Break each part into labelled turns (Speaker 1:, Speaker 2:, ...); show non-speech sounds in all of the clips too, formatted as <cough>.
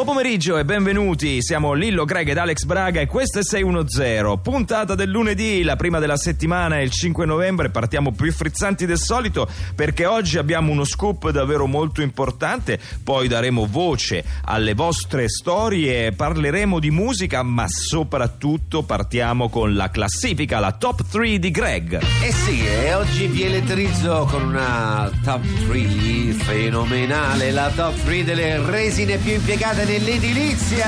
Speaker 1: Buon pomeriggio e benvenuti, siamo Lillo Greg ed Alex Braga e questo è 610, puntata del lunedì, la prima della settimana il 5 novembre, partiamo più frizzanti del solito perché oggi abbiamo uno scoop davvero molto importante, poi daremo voce alle vostre storie, parleremo di musica ma soprattutto partiamo con la classifica, la top 3 di Greg.
Speaker 2: Eh sì, e oggi vi elettrizzo con una top 3 fenomenale, la top 3 delle resine più impiegate nell'edilizia.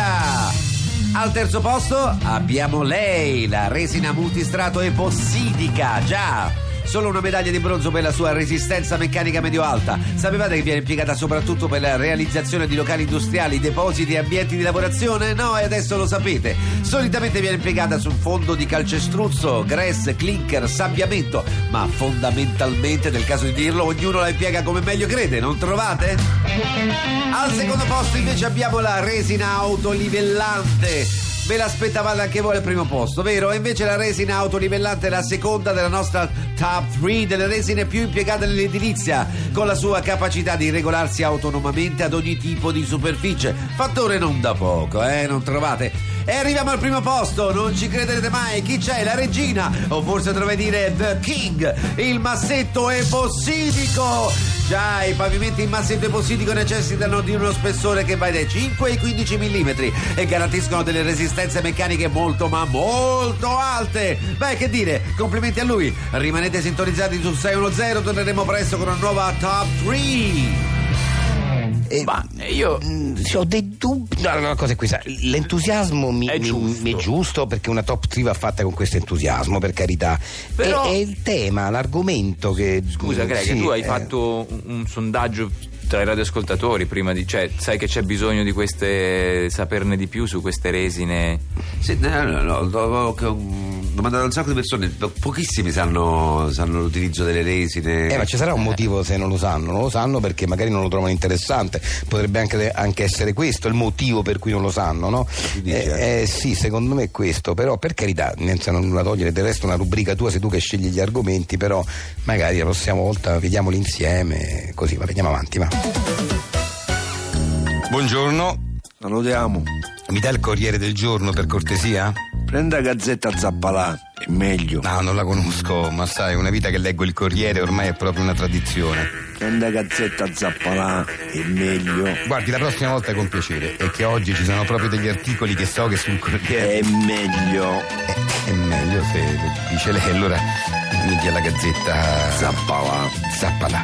Speaker 2: Al terzo posto abbiamo lei, la resina multistrato epossidica, già. Solo una medaglia di bronzo per la sua resistenza meccanica medio-alta. Sapevate che viene impiegata soprattutto per la realizzazione di locali industriali, depositi e ambienti di lavorazione? No, e adesso lo sapete. Solitamente viene impiegata sul fondo di calcestruzzo, gress, clinker, sabbiamento, ma fondamentalmente, nel caso di dirlo, ognuno la impiega come meglio crede, non trovate? Al secondo posto invece abbiamo la resina autolivellante ve l'aspettavate anche voi al primo posto, vero? E invece la resina autolivellante è la seconda della nostra top 3 delle resine più impiegate nell'edilizia, con la sua capacità di regolarsi autonomamente ad ogni tipo di superficie. Fattore non da poco, eh? Non trovate? E arriviamo al primo posto, non ci crederete mai, chi c'è? La regina, o forse dovrei dire The King, il massetto epossidico! Già, i pavimenti in massetto epossidico necessitano di uno spessore che va dai 5 ai 15 mm e garantiscono delle resistenze meccaniche molto ma molto alte. Beh, che dire, complimenti a lui. Rimanete sintonizzati su 610, torneremo presto con una nuova Top 3.
Speaker 3: Eh,
Speaker 4: Ma io
Speaker 3: mh, ho dei dubbi. No, la cosa è questa: l'entusiasmo mi,
Speaker 4: È
Speaker 3: mi-
Speaker 4: giusto.
Speaker 3: mi è giusto perché una top 3 va fatta con questo entusiasmo, per carità.
Speaker 4: Però-
Speaker 3: È, è il tema, l'argomento che.
Speaker 4: Scusa, Greg,
Speaker 3: sì,
Speaker 4: tu hai
Speaker 3: eh,
Speaker 4: fatto un, sondaggio tra i radioascoltatori prima di. cioè, sai che c'è bisogno di queste. saperne di più su queste resine.
Speaker 2: Sì, no, no, no, ho- ho domandato a un sacco di persone, po- pochissimi sanno, sanno l'utilizzo delle resine.
Speaker 3: Eh, ma ci sarà un motivo se non lo sanno, non lo sanno perché magari non lo trovano interessante, potrebbe anche, anche essere questo il motivo per cui non lo sanno, no? Eh, eh, sì, secondo me è questo, però per carità, senza nulla togliere, del resto è una rubrica tua, sei tu che scegli gli argomenti, però magari la prossima volta vediamoli insieme, così, ma vediamo avanti, va. Buongiorno,
Speaker 5: Salutiamo.
Speaker 3: mi dà il Corriere del Giorno per cortesia?
Speaker 5: Prenda Gazzetta Zappalà, è meglio.
Speaker 3: No, non la conosco, ma sai, una vita che leggo il Corriere ormai è proprio una tradizione.
Speaker 5: Prenda Gazzetta Zappalà, è meglio.
Speaker 3: Guardi, la prossima volta con piacere. È che oggi ci sono proprio degli articoli che so che sul Corriere.
Speaker 5: È meglio.
Speaker 3: È, è meglio se dice lei, allora mi dia la gazzetta.
Speaker 5: Zappalà,
Speaker 3: Zappalà.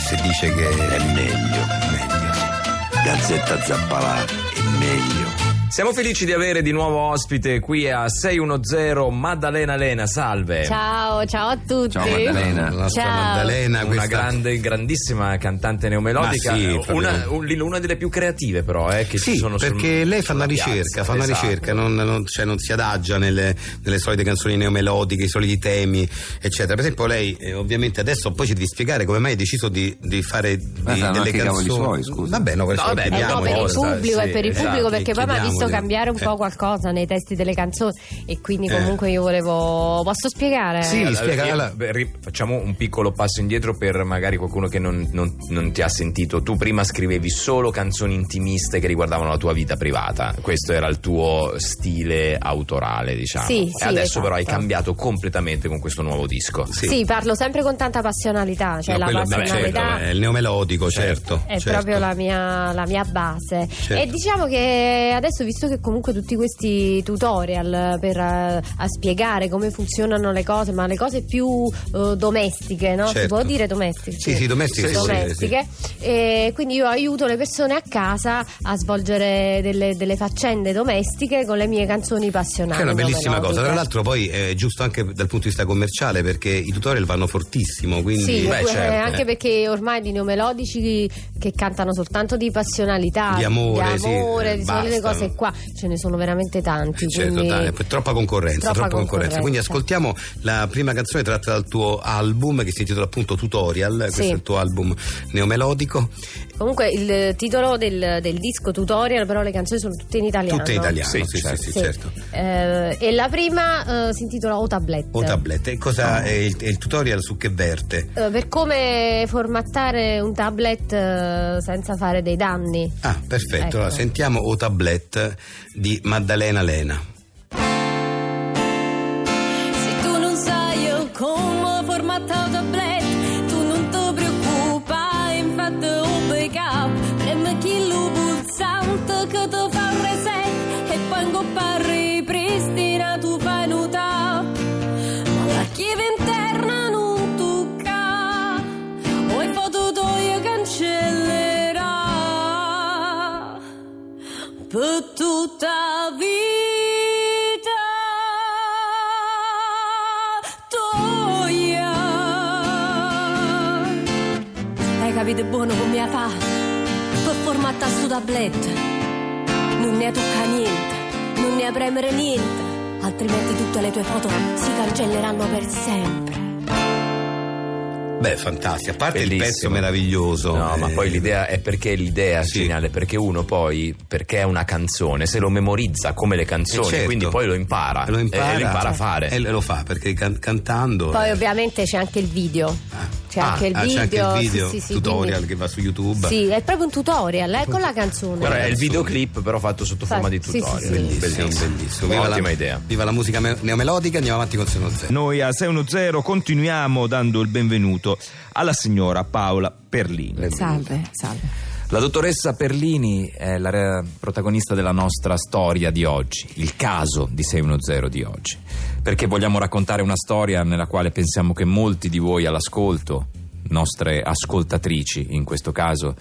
Speaker 3: Se dice che.
Speaker 5: è meglio.
Speaker 3: meglio, sì.
Speaker 5: Gazzetta Zappalà, è meglio.
Speaker 1: Siamo felici di avere di nuovo ospite qui a 610 Maddalena Lena, salve.
Speaker 6: Ciao, ciao a tutti.
Speaker 3: Ciao Maddalena, la nostra
Speaker 6: Ciao.
Speaker 3: Maddalena,
Speaker 1: Una grande, grandissima cantante neomelodica,
Speaker 3: sì,
Speaker 1: una, un- una delle più creative però, eh, che ci
Speaker 3: Sì,
Speaker 1: sono sul-
Speaker 3: perché lei fa una
Speaker 1: sulla piazza.
Speaker 3: ricerca, fa una
Speaker 1: Esatto.
Speaker 3: ricerca, non, non- cioè non si adagia nelle, nelle solite canzoni neomelodiche, i soliti temi, eccetera. Per esempio, lei, eh, ovviamente, adesso poi ci devi spiegare come mai ha deciso di, di fare di- delle canzoni.
Speaker 2: suoi, scusa.
Speaker 3: Vabbè, no, questo
Speaker 1: No,
Speaker 3: lo
Speaker 1: vabbè,
Speaker 6: Eh
Speaker 3: chiediamo.
Speaker 6: no, per il pubblico
Speaker 1: sì,
Speaker 6: per il
Speaker 1: esatto,
Speaker 6: pubblico perché poi mi ha visto
Speaker 3: chiediamoli.
Speaker 6: cambiare un
Speaker 3: Eh.
Speaker 6: po' qualcosa nei testi delle canzoni e quindi
Speaker 3: Eh.
Speaker 6: comunque io volevo posso spiegare?
Speaker 3: Sì,
Speaker 1: Allora,
Speaker 3: spiega,
Speaker 1: io-
Speaker 3: allora-
Speaker 1: beh, ri- facciamo un piccolo passo indietro per magari qualcuno che non, non- non ti ha sentito. Tu prima scrivevi solo canzoni intimiste che riguardavano la tua vita privata. Questo era il tuo stile autorale, diciamo.
Speaker 6: Sì,
Speaker 1: e
Speaker 6: sì,
Speaker 1: adesso però hai
Speaker 6: esatto.
Speaker 1: cambiato completamente con questo nuovo disco.
Speaker 6: Sì. parlo sempre con tanta passionalità, cioè
Speaker 3: No,
Speaker 6: la
Speaker 3: quello- beh,
Speaker 6: passionalità
Speaker 3: certo, è il neomelodico, certo.
Speaker 6: è
Speaker 3: certo.
Speaker 6: proprio la mia, la mia base.
Speaker 3: Certo.
Speaker 6: E diciamo che adesso, visto che comunque tutti questi tutorial per eh, a spiegare come funzionano le cose, ma le cose più eh, domestiche, no? Si
Speaker 3: Certo.
Speaker 6: può dire domestiche?
Speaker 3: Sì, sì, domestiche, sì,
Speaker 6: domestiche. E quindi io aiuto le persone a casa a svolgere delle, delle faccende domestiche con le mie canzoni passionali.
Speaker 3: Che è una bellissima
Speaker 6: melodiche.
Speaker 3: cosa. Tra l'altro, poi è giusto anche dal punto di vista commerciale perché i tutorial vanno fortissimo. Quindi,
Speaker 6: Sì,
Speaker 1: Beh,
Speaker 6: que-
Speaker 1: certo.
Speaker 6: anche perché ormai di neomelodici che cantano soltanto di passionalità,
Speaker 3: Di amore,
Speaker 6: di,
Speaker 3: sì,
Speaker 6: amore,
Speaker 3: eh,
Speaker 6: di solite cose qua ce ne sono veramente tanti.
Speaker 3: Certo,
Speaker 6: quindi...
Speaker 3: dai, poi troppa concorrenza,
Speaker 6: Troppa
Speaker 3: troppa concorrenza.
Speaker 6: concorrenza.
Speaker 3: Quindi ascoltiamo la prima canzone tratta dal tuo album che si intitola appunto Tutorial, questo
Speaker 6: Sì.
Speaker 3: è il tuo album neomelodico,
Speaker 6: Comunque il titolo del, del disco tutorial, però le canzoni sono tutte in italiano.
Speaker 3: tutte in italiano,
Speaker 4: Sì,
Speaker 3: sì,
Speaker 4: certo.
Speaker 3: sì,
Speaker 6: Sì.
Speaker 3: certo.
Speaker 6: Eh, e la prima eh, si intitola O Tablet.
Speaker 3: O tablet, e cosa è il, è il tutorial su che verte?
Speaker 6: Eh, per come formattare un tablet eh, senza fare dei danni.
Speaker 3: Ah, perfetto,
Speaker 6: Ecco.
Speaker 3: allora sentiamo O di Maddalena Lena.
Speaker 7: Se tu non sai io come formattato tablet, per tutta vita. Toia. Hai capito buono come fa? Per formattare sto tablet. Non ne tocca niente, non ne premere niente, altrimenti tutte le tue foto si cancelleranno per sempre.
Speaker 3: Beh, fantastico, a parte il
Speaker 4: Bellissimo.
Speaker 3: pezzo meraviglioso.
Speaker 4: No, ma
Speaker 3: eh,
Speaker 4: poi l'idea è perché l'idea è
Speaker 3: Sì.
Speaker 4: geniale, perché uno poi, perché è una canzone, se lo memorizza come le canzoni,
Speaker 3: eh, certo.
Speaker 4: quindi poi lo impara,
Speaker 3: lo impara,
Speaker 4: e, lo impara a fare.
Speaker 3: E lo fa perché can- cantando.
Speaker 6: Poi
Speaker 3: eh,
Speaker 6: ovviamente c'è anche il video. C'è
Speaker 3: ah,
Speaker 6: anche il
Speaker 3: ah,
Speaker 6: video.
Speaker 3: c'è anche il video
Speaker 6: sì, sì,
Speaker 3: tutorial
Speaker 6: quindi-
Speaker 3: che va su YouTube.
Speaker 6: Sì, è proprio un tutorial, eh, con la canzone.
Speaker 4: Guarda, è il videoclip però fatto sotto
Speaker 6: Fa-
Speaker 4: forma di
Speaker 6: sì, sì,
Speaker 4: tutorial.
Speaker 6: sì.
Speaker 3: Bellissimo, bellissimo. Viva
Speaker 4: Ottima
Speaker 3: la,
Speaker 4: idea.
Speaker 3: Viva la musica me- neomelodica, andiamo avanti con Seno Zero.
Speaker 1: Noi a 610 continuiamo dando il benvenuto alla signora Paola Perlini.
Speaker 8: Salve, salve.
Speaker 4: La dottoressa Perlini è la re- protagonista della nostra storia di oggi, il caso di 610 di oggi. Perché vogliamo raccontare una storia nella quale pensiamo che molti di voi all'ascolto, nostre ascoltatrici in questo caso,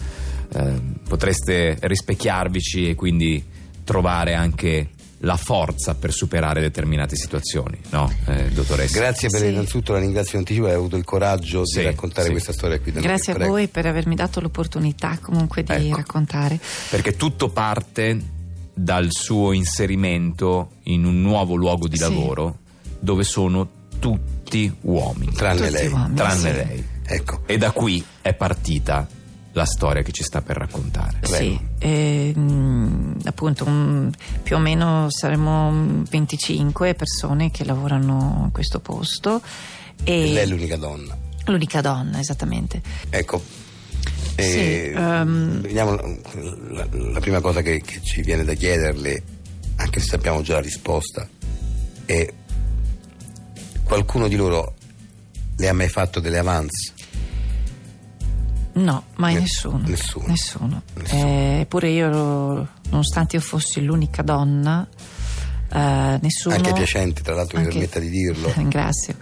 Speaker 4: eh, potreste rispecchiarvici e quindi trovare anche la forza per superare determinate situazioni, no, eh, dottoressa?
Speaker 3: Grazie per
Speaker 8: Sì.
Speaker 3: innanzitutto la ringrazio in anticipo aver avuto il coraggio
Speaker 4: Sì,
Speaker 3: di raccontare
Speaker 4: sì.
Speaker 3: questa storia qui.
Speaker 8: Grazie a
Speaker 3: Prego.
Speaker 8: voi per avermi dato l'opportunità comunque di
Speaker 4: Ecco.
Speaker 8: raccontare.
Speaker 4: Perché tutto parte dal suo inserimento in un nuovo luogo di
Speaker 8: Sì.
Speaker 4: lavoro dove sono tutti uomini,
Speaker 3: Tranne
Speaker 8: Tutti
Speaker 3: lei.
Speaker 8: uomini.
Speaker 4: tranne
Speaker 8: sì.
Speaker 4: lei.
Speaker 3: Ecco.
Speaker 4: E da qui è partita la storia che ci sta per raccontare.
Speaker 8: Sì, ehm, appunto un- più o meno saremo 25 persone che lavorano in questo posto e
Speaker 3: Lei è l'unica donna.
Speaker 8: l'unica donna esattamente.
Speaker 3: Ecco.
Speaker 8: Sì, ehm.
Speaker 3: vediamo la, la prima cosa che, che ci viene da chiederle, anche se sappiamo già la risposta, è qualcuno di loro le ha mai fatto delle avance?
Speaker 8: No, mai
Speaker 3: Ne-
Speaker 8: nessuno.
Speaker 3: nessuno.
Speaker 8: Nessuno.
Speaker 3: Nessuno.
Speaker 8: Eh, Eppure io, nonostante io fossi l'unica donna, eh, nessuno.
Speaker 3: Anche piacente, tra l'altro, mi
Speaker 8: Anche-
Speaker 3: permetta di dirlo. <laughs>
Speaker 8: Ringrazio.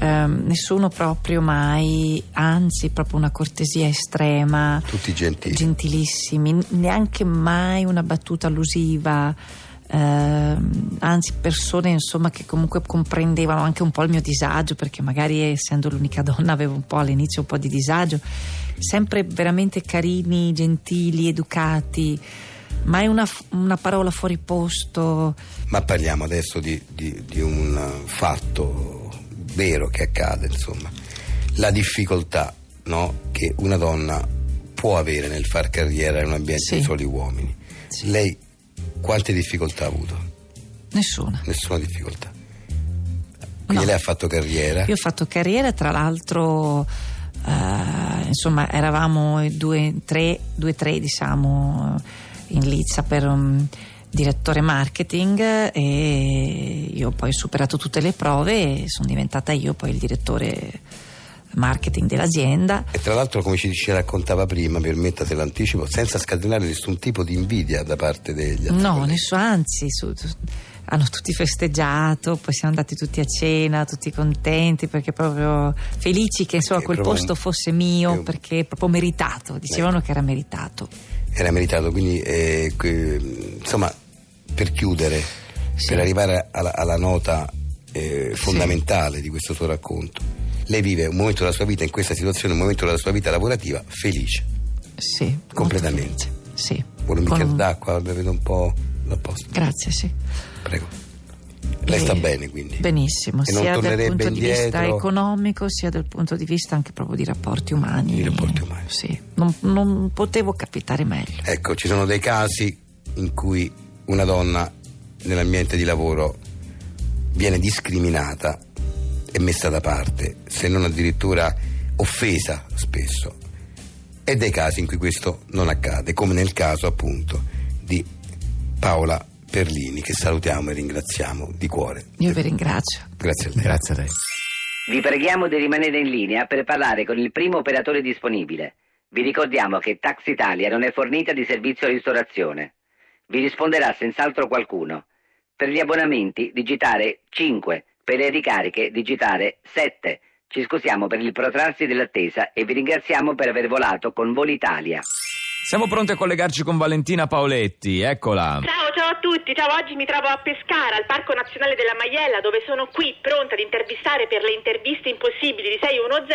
Speaker 8: Ehm, nessuno proprio mai, anzi, proprio una cortesia estrema.
Speaker 3: Tutti gentili.
Speaker 8: Gentilissimi, neanche mai una battuta allusiva. Ehm, anzi, persone insomma che comunque comprendevano anche un po' il mio disagio, perché magari essendo l'unica donna avevo un po' all'inizio un po' di disagio. Sempre veramente carini, gentili, educati, mai una, f- una parola fuori posto.
Speaker 3: Ma parliamo adesso di, di- di un eh, fatto vero che accade, insomma. La difficoltà no, che una donna può avere nel far carriera in un ambiente
Speaker 8: Sì.
Speaker 3: di soli uomini.
Speaker 8: Sì.
Speaker 3: Lei quante difficoltà ha avuto?
Speaker 8: Nessuna.
Speaker 3: Nessuna difficoltà. Quindi
Speaker 8: No.
Speaker 3: lei ha fatto carriera.
Speaker 8: Io ho fatto carriera, tra l'altro, eh, insomma, eravamo due, tre, due, tre, diciamo, in lizza per un direttore marketing e io poi ho superato tutte le prove e sono diventata io poi il direttore marketing dell'azienda.
Speaker 3: E tra l'altro, come ci, raccontava prima, permetta se l'anticipo, senza scatenare nessun tipo di invidia da parte degli altri.
Speaker 8: No, nessuno, anzi, su- su- hanno tutti festeggiato, poi siamo andati tutti a cena, tutti contenti perché proprio felici che insomma quel posto
Speaker 3: un-
Speaker 8: fosse mio
Speaker 3: io-
Speaker 8: perché proprio meritato, dicevano che era meritato.
Speaker 3: Era meritato, quindi eh, insomma, per chiudere,
Speaker 8: Sì.
Speaker 3: per arrivare alla, alla nota eh, fondamentale di questo suo racconto, lei vive un momento della sua vita in questa situazione, un momento della sua vita lavorativa felice.
Speaker 8: Sì,
Speaker 3: Completamente.
Speaker 8: felice. Sì.
Speaker 3: Vuole un
Speaker 8: Con
Speaker 3: bicchiere
Speaker 8: un-
Speaker 3: d'acqua, vedo un po'. a posto.
Speaker 8: Grazie, sì.
Speaker 3: Prego. Lei sta bene quindi?
Speaker 8: Benissimo,
Speaker 3: E non
Speaker 8: sia dal punto di vista
Speaker 3: indietro?
Speaker 8: economico sia dal punto di vista anche proprio di rapporti umani.
Speaker 3: Di rapporti umani.
Speaker 8: Sì, non, non potevo capitare meglio.
Speaker 3: Ecco, ci sono dei casi in cui una donna nell'ambiente di lavoro viene discriminata e messa da parte, se non addirittura offesa spesso. E dei casi in cui questo non accade, come nel caso appunto di Paola Perlini, che salutiamo e ringraziamo di cuore.
Speaker 8: Io vi ringrazio.
Speaker 3: Grazie a lei.
Speaker 4: Grazie a lei.
Speaker 9: Vi preghiamo di rimanere in linea per parlare con il primo operatore disponibile. Vi ricordiamo che Tax Italia non è fornita di servizio ristorazione. Vi risponderà senz'altro qualcuno. Per gli abbonamenti digitare 5, per le ricariche digitare 7. Ci scusiamo per il protrarsi dell'attesa e vi ringraziamo per aver volato con Volitalia.
Speaker 1: Siamo pronti a collegarci con Valentina Paoletti, eccola.
Speaker 10: Ciao, ciao a tutti, ciao, oggi mi trovo a Pescara, al Parco Nazionale della Maiella, dove sono qui pronta ad intervistare per le interviste impossibili di 610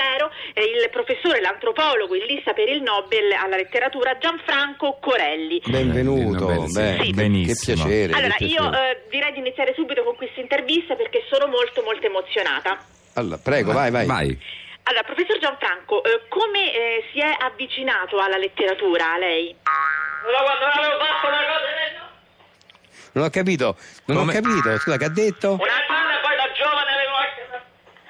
Speaker 10: eh, il professore, l'antropologo, in lista per il Nobel alla letteratura Gianfranco Corelli.
Speaker 3: Benvenuto,
Speaker 4: Sì,
Speaker 3: beh,
Speaker 4: benissimo.
Speaker 3: che piacere.
Speaker 10: Allora,
Speaker 3: che
Speaker 10: io
Speaker 3: piacere.
Speaker 10: eh, direi di iniziare subito con questa intervista perché sono molto molto emozionata.
Speaker 3: Allora, prego, vai, vai.
Speaker 4: Vai.
Speaker 10: Allora, professor Gianfranco, eh, come eh, si è avvicinato alla letteratura, lei?
Speaker 3: Non ho capito, non
Speaker 4: Come?
Speaker 3: ho capito, scusa, che ha detto?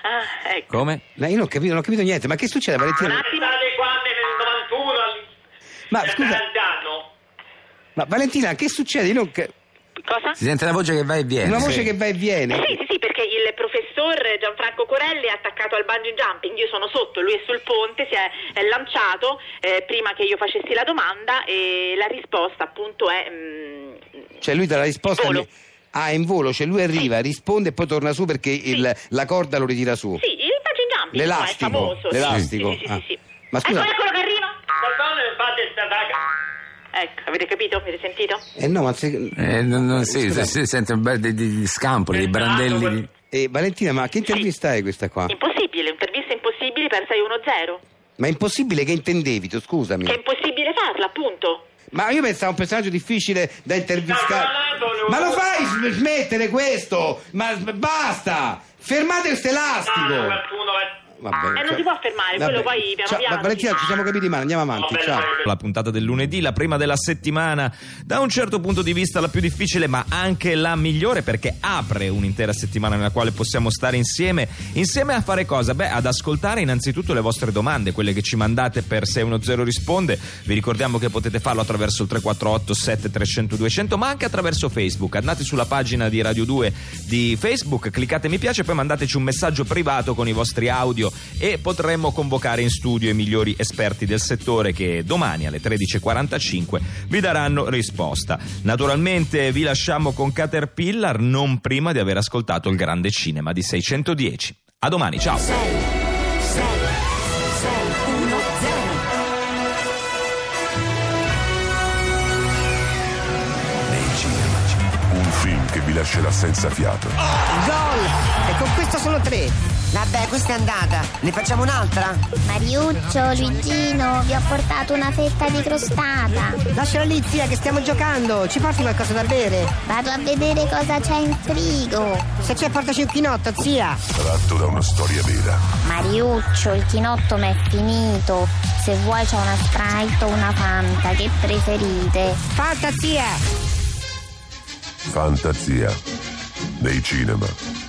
Speaker 10: Ah, ecco.
Speaker 4: Come?
Speaker 3: No, io non ho capito, non ho capito niente, ma che succede Valentina? Ma scusa, ma Valentina, che succede? Io non ca-
Speaker 10: Cosa?
Speaker 4: Si sente la voce che va e viene.
Speaker 3: una voce
Speaker 4: Sì.
Speaker 3: che va e viene.
Speaker 10: Sì, sì, sì, il professor Gianfranco Corelli è attaccato al bungee jumping, io sono sotto, lui è sul ponte, si è, è lanciato eh, prima che io facessi la domanda e la risposta appunto è... mm,
Speaker 3: Cioè lui dà la risposta
Speaker 10: Volo.
Speaker 3: Ah, è in volo, cioè lui arriva, risponde e poi torna su perché il- la corda lo ritira su.
Speaker 10: Sì, il bungee jumping
Speaker 3: L'elastico,
Speaker 10: è famoso. sì.
Speaker 3: l'elastico,
Speaker 10: Sì, sì, sì,
Speaker 3: ah.
Speaker 10: sì, sì.
Speaker 3: Ma scusa-
Speaker 10: Ecco, arriva. Ecco, avete capito? Avete sentito?
Speaker 3: Eh no, ma se...
Speaker 4: Eh, non- non- sì, si, si sente un bel di, di- di scampoli, di brandelli. di-
Speaker 3: Eh, Valentina, ma che intervista è questa qua?
Speaker 10: Impossibile, intervista impossibile per 610.
Speaker 3: Ma è impossibile che intendevi, tu scusami.
Speaker 10: Che è impossibile farla, appunto.
Speaker 3: Ma io pensavo un personaggio difficile da intervistare. Ma lo fai sm- smettere questo? Ma basta! Fermate questo elastico! Vabbè,
Speaker 10: Eh, non si può fermare,
Speaker 3: Vabbè.
Speaker 10: quello poi piano
Speaker 3: Ciao,
Speaker 10: piano
Speaker 3: ma Valentina, ci siamo capiti male, andiamo avanti, ciao.
Speaker 1: La puntata del lunedì, la prima della settimana, da un certo punto di vista la più difficile, ma anche la migliore perché apre un'intera settimana nella quale possiamo stare insieme. Insieme a fare cosa? Beh, ad ascoltare innanzitutto le vostre domande, quelle che ci mandate per 610 risponde. Vi ricordiamo che potete farlo attraverso il 348 7300 200, ma anche attraverso Facebook. Andate sulla pagina di Radio 2 di Facebook, cliccate mi piace, poi mandateci un messaggio privato con i vostri audio e potremmo convocare in studio i migliori esperti del settore che domani alle 13.45 vi daranno risposta. Naturalmente vi lasciamo con Caterpillar non prima di aver ascoltato il grande cinema di 610. A domani, ciao!
Speaker 7: 6 6 6 1 0
Speaker 11: Un film che vi lascerà senza fiato.
Speaker 12: Gol! E con questo sono tre. Vabbè, questa è andata. Ne facciamo un'altra?
Speaker 13: Mariuccio, Luigino, vi ho portato una fetta di crostata.
Speaker 12: Lasciala lì, zia, che stiamo giocando. Ci porti qualcosa da bere?
Speaker 13: Vado a vedere cosa c'è in frigo.
Speaker 12: Se c'è, portaci un chinotto, zia.
Speaker 11: Tratto da una storia vera.
Speaker 13: Mariuccio, il chinotto m'è finito. Se vuoi c'è una Sprite o una Fanta, che preferite?
Speaker 12: Fanta, zia.
Speaker 11: Fantasia. Nei cinema.